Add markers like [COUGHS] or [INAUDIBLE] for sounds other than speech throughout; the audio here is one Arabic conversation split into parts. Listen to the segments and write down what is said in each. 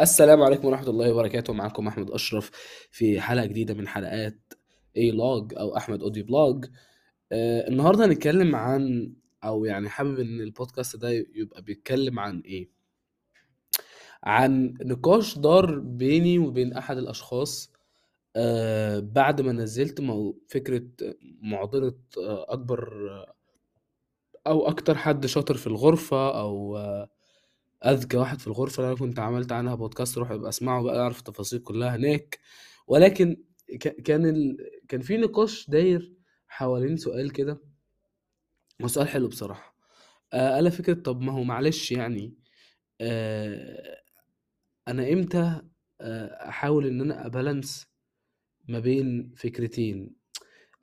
السلام عليكم ورحمة الله وبركاته. معكم أحمد أشرف في حلقة جديدة من حلقات A-log أو أحمد audio blog آه النهاردة هنتكلم عن أو يعني حابب إن البودكاست ده يبقى بيتكلم عن إيه؟ عن نقاش دار بيني وبين أحد الأشخاص آه بعد ما نزلت مو فكرة معضلة آه أكبر أو أكتر حد شاطر في الغرفة أو آه أذكى واحد في الغرفة اللي أنا كنت عملت عنها بودكاست روح أبقى أسمعه بقى أعرف التفاصيل كلها هناك. ولكن كان ال... كان في نقاش داير حوالين سؤال كده هو سؤال حلو بصراحة. آه ألا فكرة طب ما هو معلش يعني آه أنا إمتى آه أحاول إن أنا أبالانس ما بين فكرتين؟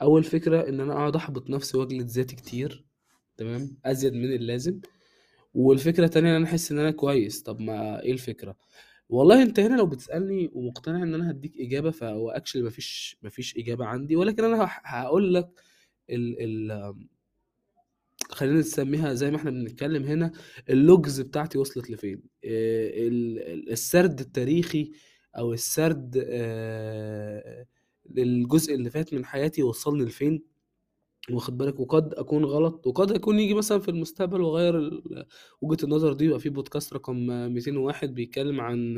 أول فكرة إن أنا أقعد أحبط نفسي وأجلد ذاتي كتير تمام؟ أزيد من اللازم. والفكرة التانية إن أنا أحس إن أنا كويس. طب ما إيه الفكرة؟ والله أنت هنا لو بتسألني ومقتنع إن أنا هديك إجابة فهو actually مفيش مفيش إجابة عندي. ولكن أنا هقول لك ال ال خلينا نسميها زي ما إحنا بنتكلم هنا ال logs بتاعتي وصلت لفين. ال- السرد التاريخي أو السرد آه، للجزء اللي فات من حياتي وصلني لفين؟ واخد بالك وقد أكون غلط وقد يكون يجي مثلا في المستقبل واغير ال- وجهة النظر دي يبقى في بودكاست رقم 201 بيتكلم عن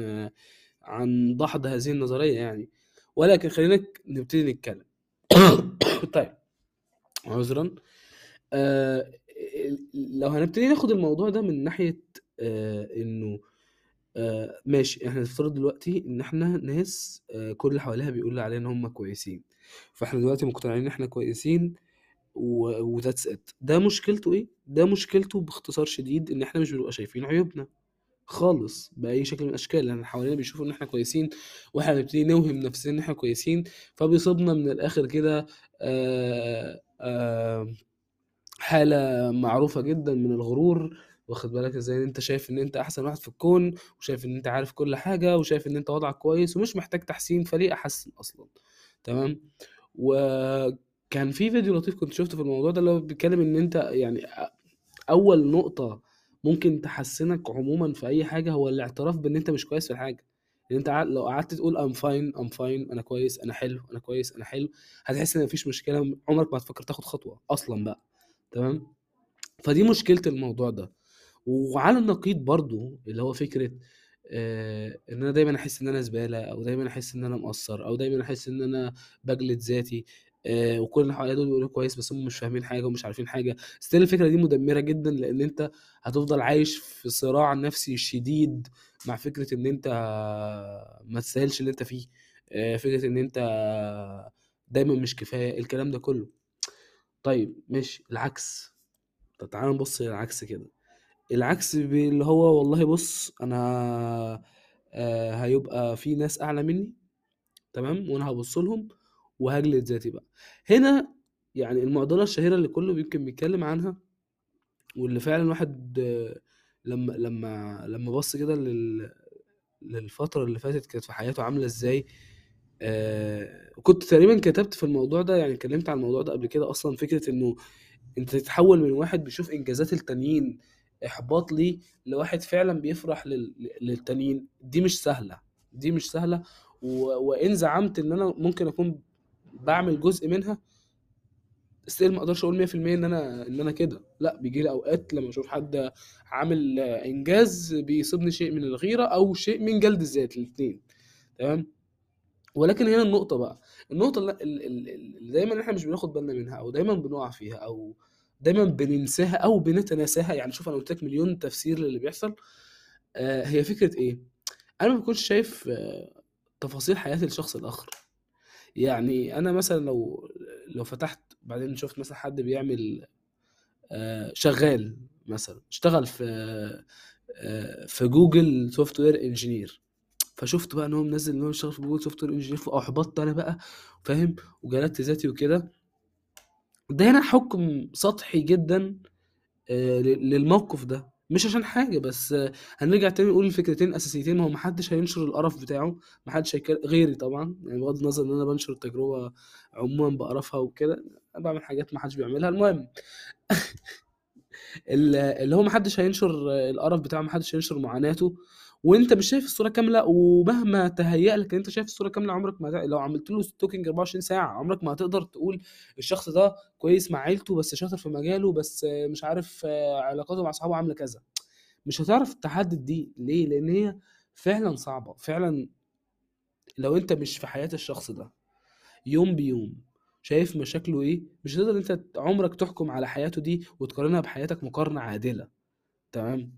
عن دحض هذه النظرية يعني. ولكن خلينا نبتدي نتكلم. [COUGHS] طيب عذرا آه لو هنبتدي ناخد الموضوع ده من ناحية آه إنه آه ماشي إحنا نفترض دلوقتي إن إحنا ناس آه كل اللي حواليها بيقول علينا إن هم كويسين. فإحنا دلوقتي مقتنعين إن إحنا كويسين وذاتس ات ده مشكلته إيه؟ ده مشكلته باختصار شديد إن إحنا مش بنبقى شايفين عيوبنا. خالص بأي شكل من الأشكال لأن حوالينا بيشوفوا إن إحنا كويسين وإحنا بنبتدي نوهم نفسنا إن إحنا كويسين فبيصيبنا من الآخر كده آه، آه، حالة معروفة جدا من الغرور واخد بالك إزاي؟ إن أنت شايف إن أنت أحسن واحد في الكون وشايف إن أنت عارف كل حاجة وشايف إن أنت وضعك كويس ومش محتاج تحسين فليه أحسن أصلا؟ تمام؟ وكان في فيديو لطيف كنت شفته في الموضوع ده اللي هو بيتكلم إن أنت يعني أول نقطة ممكن تحسنك عموما في أي حاجة هو الاعتراف بإن أنت مش كويس في الحاجة. إن أنت لو قعدت تقول I'm fine I'm fine أنا كويس أنا حلو أنا كويس أنا حلو هتحس إن مفيش مشكلة عمرك ما هتفكر تاخد خطوة أصلا بقى. تمام؟ فدي مشكلة الموضوع ده. وعلى النقيض برضو اللي هو فكرة آه إن أنا دايما أحس إن أنا زبالة أو دايما أحس إن أنا مقصر أو دايما أحس إن أنا بجلد ذاتي. آه وكل اللي حواليا دول بيقولوا كويس بس هم مش فاهمين حاجة ومش عارفين حاجة. ستيل الفكرة دي مدمرة جدا لأن أنت هتفضل عايش في صراع نفسي شديد مع فكرة إن أنت ما تستاهلش اللي أنت فيه. آه فكرة إن أنت دايما مش كفاية الكلام ده كله. طيب ماشي. العكس. طب تعالى نبص للعكس كده. العكس اللي هو والله بص أنا آه هيبقى في ناس أعلى مني تمام؟ وأنا هبص لهم وهجلد ذاتي بقى. هنا يعني المعضلة الشهيرة اللي كله يمكن بيتكلم عنها واللي فعلا الواحد آه، لما لما لما بص كده لل للفترة اللي فاتت كانت في حياته عاملة إزاي آه كنت تقريبا كتبت في الموضوع ده يعني اتكلمت عن الموضوع ده قبل كده أصلا فكرة إنه أنت تتحول من واحد بيشوف إنجازات التانيين إحباط ليه لواحد فعلا بيفرح لل... للتانيين. دي مش سهلة دي مش سهلة و... وإن زعمت إن أنا ممكن أكون بعمل جزء منها ستيل ما أقدرش أقول 100% إن أنا إن أنا كده. لا بيجي لي أوقات لما أشوف حد عامل إنجاز بيصيبني شيء من الغيرة أو شيء من جلد الذات الاثنين تمام؟ ولكن هنا النقطة بقى. النقطة اللي, دايما إحنا مش بناخد بالنا منها أو دايما بنقع فيها أو دايما بننساها أو بنتناساها. يعني شوف أنا قلت لك مليون تفسير للي بيحصل. آه هي فكرة إيه؟ أنا ما بكونش شايف آه تفاصيل حياة الشخص الآخر. يعني أنا مثلا لو لو فتحت بعدين شفت مثلا حد بيعمل آه شغال مثلا اشتغل في آه في جوجل software engineer فشفت بقى إن هو منزل إن هو يشتغل في Google software engineer فاحبطت أنا بقى فاهم؟ وجلدت ذاتي وكده. ده هنا حكم سطحي جدا آه، للموقف ده. مش عشان حاجة بس هنرجع تاني نقول الفكرتين أساسيتين هو محدش هينشر القرف بتاعه محدش هيكلم غيري طبعا يعني بغض النظر إن أنا بنشر التجربة عموما بقرفها وكده بعمل حاجات محدش بيعملها. المهم [LAUGHS] ال- اللي هو محدش هينشر القرف بتاعه محدش هينشر معاناته. وانت مش شايف الصورة كاملة ومهما تهيأ لك إن انت شايف الصورة كاملة عمرك ما لو عملت له ستوكينج 24 ساعة عمرك ما هتقدر تقول الشخص ده كويس مع عيلته بس شاطر في مجاله بس مش عارف علاقاته مع أصحابه عاملة كذا. مش هتعرف تحدد دي ليه؟ لأن هي فعلا صعبة. فعلا لو انت مش في حياة الشخص ده يوم بيوم شايف مشاكله إيه مش هتقدر انت عمرك تحكم على حياته دي وتقارنها بحياتك مقارنة عادلة. تمام؟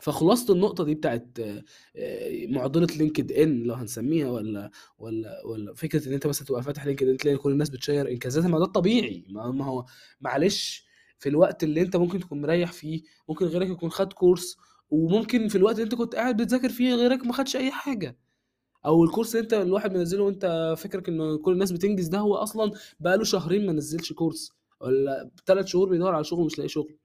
فخلاصه النقطة دي بتاعت آه، آه، معضلة LinkedIn لو هنسميها ولا ولا ولا فكرة إن أنت مثلا تبقى فاتح LinkedIn تلاقي كل الناس بتشير إنجازاتها ما ده الطبيعي ما هو معلش في الوقت اللي أنت ممكن تكون مريح فيه ممكن غيرك يكون خد كورس وممكن في الوقت اللي أنت كنت قاعد بتذاكر فيه غيرك ما خدش أي حاجة. أو الكورس اللي أنت الواحد منزله وأنت فكرك إن كل الناس بتنجز ده هو أصلا بقاله شهرين ما نزلش كورس ولا ثلاث شهور بيدور على شغل ومش لاقي شغل.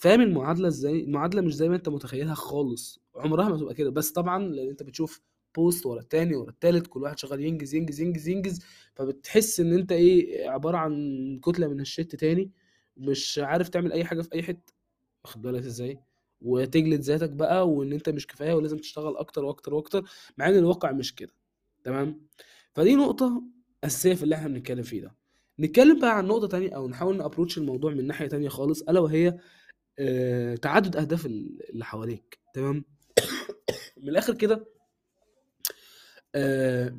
فاهم المعادلة إزاي؟ المعادلة مش زي ما أنت متخيلها خالص. عمرها ما تبقى كده. بس طبعا لأن أنت بتشوف بوست ورا التاني ورا التالت كل واحد شغال ينجز ينجز ينجز ينجز. فبتحس إن أنت إيه عبارة عن كتلة من الشت تاني. مش عارف تعمل أي حاجة في أي حتة. واخد بالك إزاي؟ وتجلد ذاتك بقى وإن أنت مش كفاية ولازم تشتغل أكتر وأكتر وأكتر مع إن الواقع مش كده. تمام؟ فدي نقطة أساسية في اللي إحنا بنتكلم فيه ده. نتكلم بقى عن نقطة تانية أو نحاول نأبروتش الموضوع من ناحية تانية خالص ألا وهي آه، تعدد أهداف اللي حواليك تمام؟ من الآخر كده آه،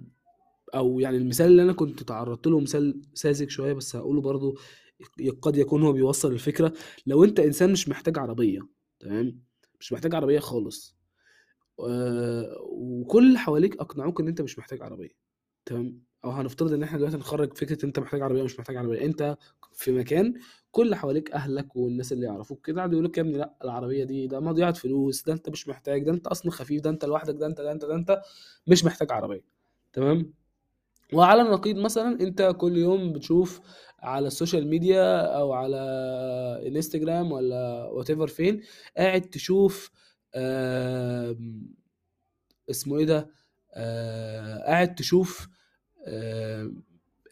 أو يعني المثال اللي أنا كنت تعرضت له مثال ساذج شوية بس هقوله برضو قد يكون هو بيوصل الفكرة. لو أنت إنسان مش محتاج عربية تمام؟ مش محتاج عربية خالص آه، وكل اللي حواليك أقنعوك إن أنت مش محتاج عربية تمام؟ أو هنفترض إن إحنا دلوقتي نخرج فكرة أنت محتاج عربية مش محتاج عربية. أنت في مكان كل حواليك أهلك والناس اللي يعرفوك كده قعدوا يقولوا لك يا ابني لأ العربية دي ده مضيعة فلوس ده أنت مش محتاج ده أنت أصلا خفيف ده أنت لوحدك ده أنت ده أنت ده أنت مش محتاج عربية. تمام؟ وعلى النقيض مثلا أنت كل يوم بتشوف على ال social media أو على انستجرام ولا whatever فين قاعد تشوف اسمه إيه ده؟ آه قاعد تشوف آه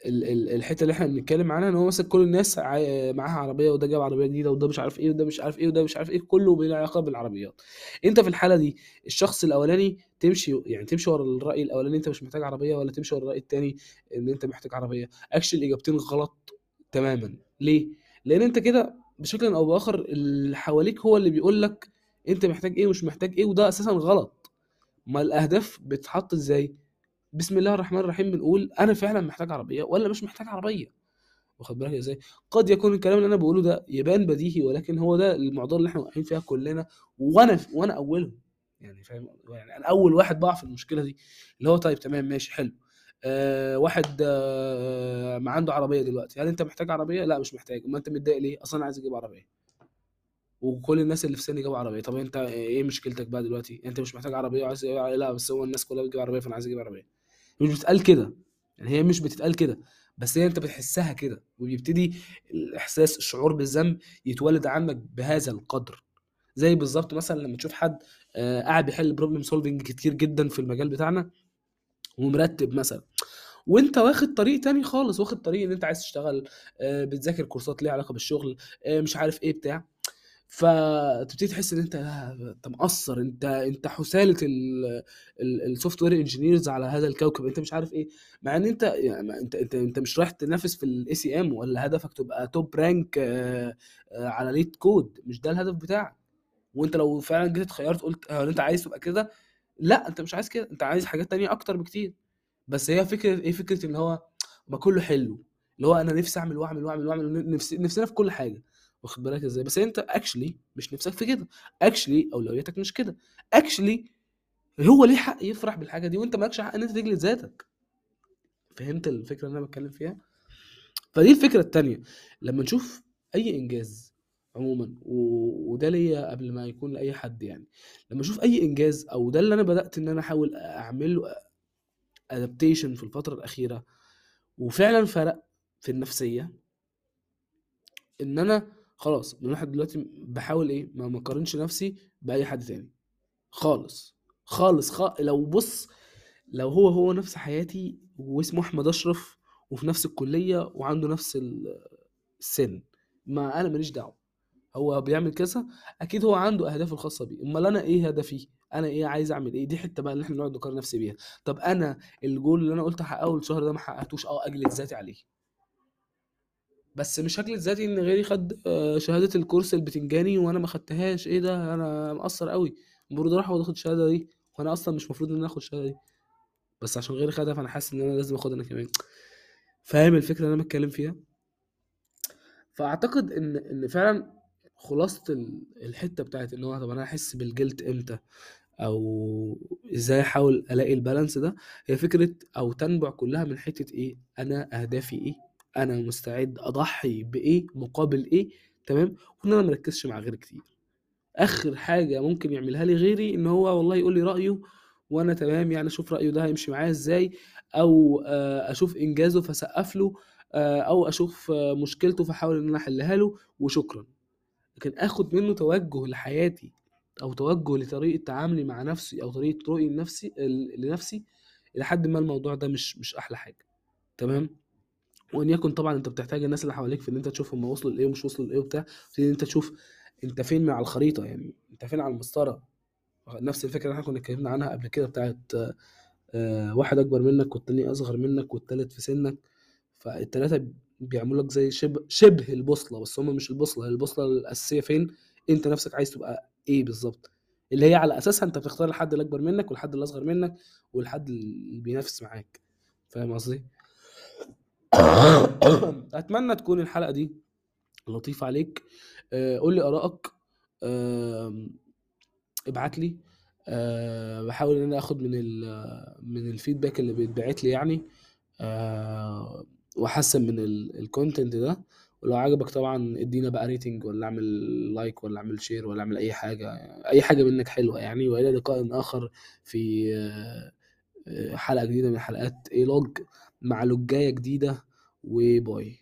الحتة اللي إحنا بنتكلم عنها إن هو مثلا كل الناس معاها عربية وده جاب عربية جديدة وده مش عارف إيه وده مش عارف إيه وده مش عارف إيه كله بلا علاقة بالعربيات. أنت في الحالة دي الشخص الأولاني تمشي يعني تمشي ورا الرأي الأولاني أنت مش محتاج عربية ولا تمشي ورا الرأي الثاني إن أنت محتاج عربية. اكشلي الإجابتين غلط تماما. ليه؟ لأن أنت كده بشكل أو بآخر اللي حواليك هو اللي بيقول لك أنت محتاج إيه ومش محتاج إيه وده أساسا غلط. ما الأهداف بتتحط إزاي؟ بسم الله الرحمن الرحيم بنقول أنا فعلا محتاج عربية ولا مش محتاج عربية. واخد بالك إزاي؟ قد يكون الكلام اللي أنا بقوله ده يبان بديهي ولكن هو ده المعضلة اللي إحنا واقعين فيها كلنا وأنا وأنا أولهم. يعني فاهم؟ يعني أنا أول واحد بقع في المشكلة دي اللي هو طيب تمام ماشي حلو. آه واحد آه ما عنده عربية دلوقتي. هل أنت محتاج عربية؟ لا مش محتاج. ما أنت متضايق ليه؟ أصلا عايز أجيب عربية. وكل الناس اللي في سني جابوا عربية. طب أنت إيه مشكلتك بقى دلوقتي؟ أنت مش محتاج عربية وعايز لا بس هو الناس كلها بتجيب عربية فأنا عايز أجيب عربية. مش بتتقال كده. يعني هي مش بتتقال كده بس هي انت بتحسها كده وبيبتدي الإحساس الشعور بالذنب يتولد عنك بهذا القدر. زي بالظبط مثلا لما تشوف حد آه قاعد بيحل problem solving كتير جدا في المجال بتاعنا ومرتب مثلا وانت واخد طريق تاني خالص واخد طريق إن انت عايز تشتغل آه بتذاكر كورسات ليها علاقة بالشغل آه مش عارف إيه بتاع. فتبتدي تحس إن أنت أنت مقصر أنت أنت حثالة ال software engineers على هذا الكوكب. أنت مش عارف إيه. مع إن أنت أنت أنت أنت مش رايح تنافس في ال ACM ولا هدفك تبقى top rank آه، آه، على LeetCode مش ده الهدف بتاعك. وأنت لو فعلا جيت اتخيرت قلت هل أنت عايز تبقى كده لا أنت مش عايز كده. أنت عايز حاجات تانية أكتر بكتير. بس هي فكرة إيه فكرة ان هو ما كله حلو. اللي هو أنا نفسي أعمل وأعمل وأعمل وأعمل نفسي نفسنا في كل حاجة. واخد بالك إزاي؟ بس انت actually مش نفسك في كده. actually أولوياتك مش كده. actually هو ليه حق يفرح بالحاجة دي وانت مالكش حق إن انت تجلد ذاتك. فهمت الفكرة اللي أنا بتكلم فيها؟ فدي الفكرة الثانية لما نشوف أي إنجاز عموما و... وده ليا قبل ما يكون لأي حد يعني. لما أشوف أي إنجاز أو ده اللي أنا بدأت إن أنا أحاول أعمله ادابتيشن في الفترة الأخيرة وفعلا فرق في النفسية إن أنا خلاص من واحد دلوقتي بحاول إيه ما مقارنش نفسي بأي حد تاني. خالص خالص خ... لو بص لو هو هو نفس حياتي واسمه أحمد أشرف وفي نفس الكلية وعنده نفس السن ما أنا ماليش دعوة. هو بيعمل كذا أكيد هو عنده أهدافه الخاصة بيه. أمال أنا إيه هدفي؟ أنا إيه عايز أعمل إيه؟ دي حتة بقى اللي إحنا نقعد نقارن نفسي بيها. طب أنا الجول اللي أنا قلت أحققه الشهر ده ما حققتوش أه اجلد ذاتي عليه. بس مش هجلد ذاتي إن غيري خد آه، شهادة الكورس البتنجاني وأنا ما خدتهاش. إيه ده؟ أنا مقصر قوي المفروض أروح وآخد الشهادة دي وأنا أصلا مش المفروض إن أنا آخد الشهادة دي. بس عشان غيري خدها فأنا حاسس إن أنا لازم آخدها أنا كمان. فاهم الفكرة اللي أنا بتكلم فيها؟ فأعتقد إن إن فعلا خلاصة ال- الحتة بتاعت إن هو طب أنا احس بالجلد إمتى؟ أو إزاي أحاول ألاقي البالانس ده؟ هي فكرة أو تنبع كلها من حتة إيه؟ أنا أهدافي إيه؟ أنا مستعد أضحي بإيه مقابل إيه تمام؟ وإن أنا مركزش مع غيري كتير. آخر حاجة ممكن يعملها لي غيري إن هو والله يقول لي رأيه وأنا تمام يعني أشوف رأيه ده هيمشي معايا إزاي؟ أو آه، أشوف إنجازه فسقف له آه، أو أشوف مشكلته فاحاول إن أنا أحلها له وشكرا. لكن آخد منه توجه لحياتي أو توجه لطريقة تعاملي مع نفسي أو طريقة رؤية لنفسي لنفسي إلى حد ما الموضوع ده مش مش أحلى حاجة. تمام؟ وان يكن طبعا أنت بتحتاج الناس اللي حواليك في إن أنت تشوف هم وصلوا لإيه ومش وصلوا لإيه وبتاع تبتدي إن أنت تشوف أنت فين على الخريطة يعني أنت فين على المسطرة. نفس الفكرة اللي إحنا كنا اتكلمنا عنها قبل كده بتاعت آه، واحد أكبر منك والتاني أصغر منك والتالت في سنك. فالتلاتة بيعملوا لك زي شبه شبه البوصلة بس هم مش البوصلة هي البوصلة الأساسية فين؟ أنت نفسك عايز تبقى إيه بالظبط اللي هي على أساسها أنت بتختار الحد اللي أكبر منك والحد اللي أصغر منك والحد اللي بينافس معاك. فاهم قصدي؟ [COUGHS] أتمنى تكون الحلقة دي لطيفة عليك. آه، قول لي آرائك. آم، ابعت لي. أه بحاول إن أنا آخد من من ال feedback اللي بيتبعت لي يعني. أه وأحسن من ال content ده. ولو عجبك طبعا إدينا بقى rating ولا أعمل like ولا أعمل share ولا أعمل أي حاجة. أي حاجة منك حلوة يعني. وإلى لقاء آخر في آه، آه، حلقة جديدة من حلقات اي لوج مع لوجاية جديدة وباي.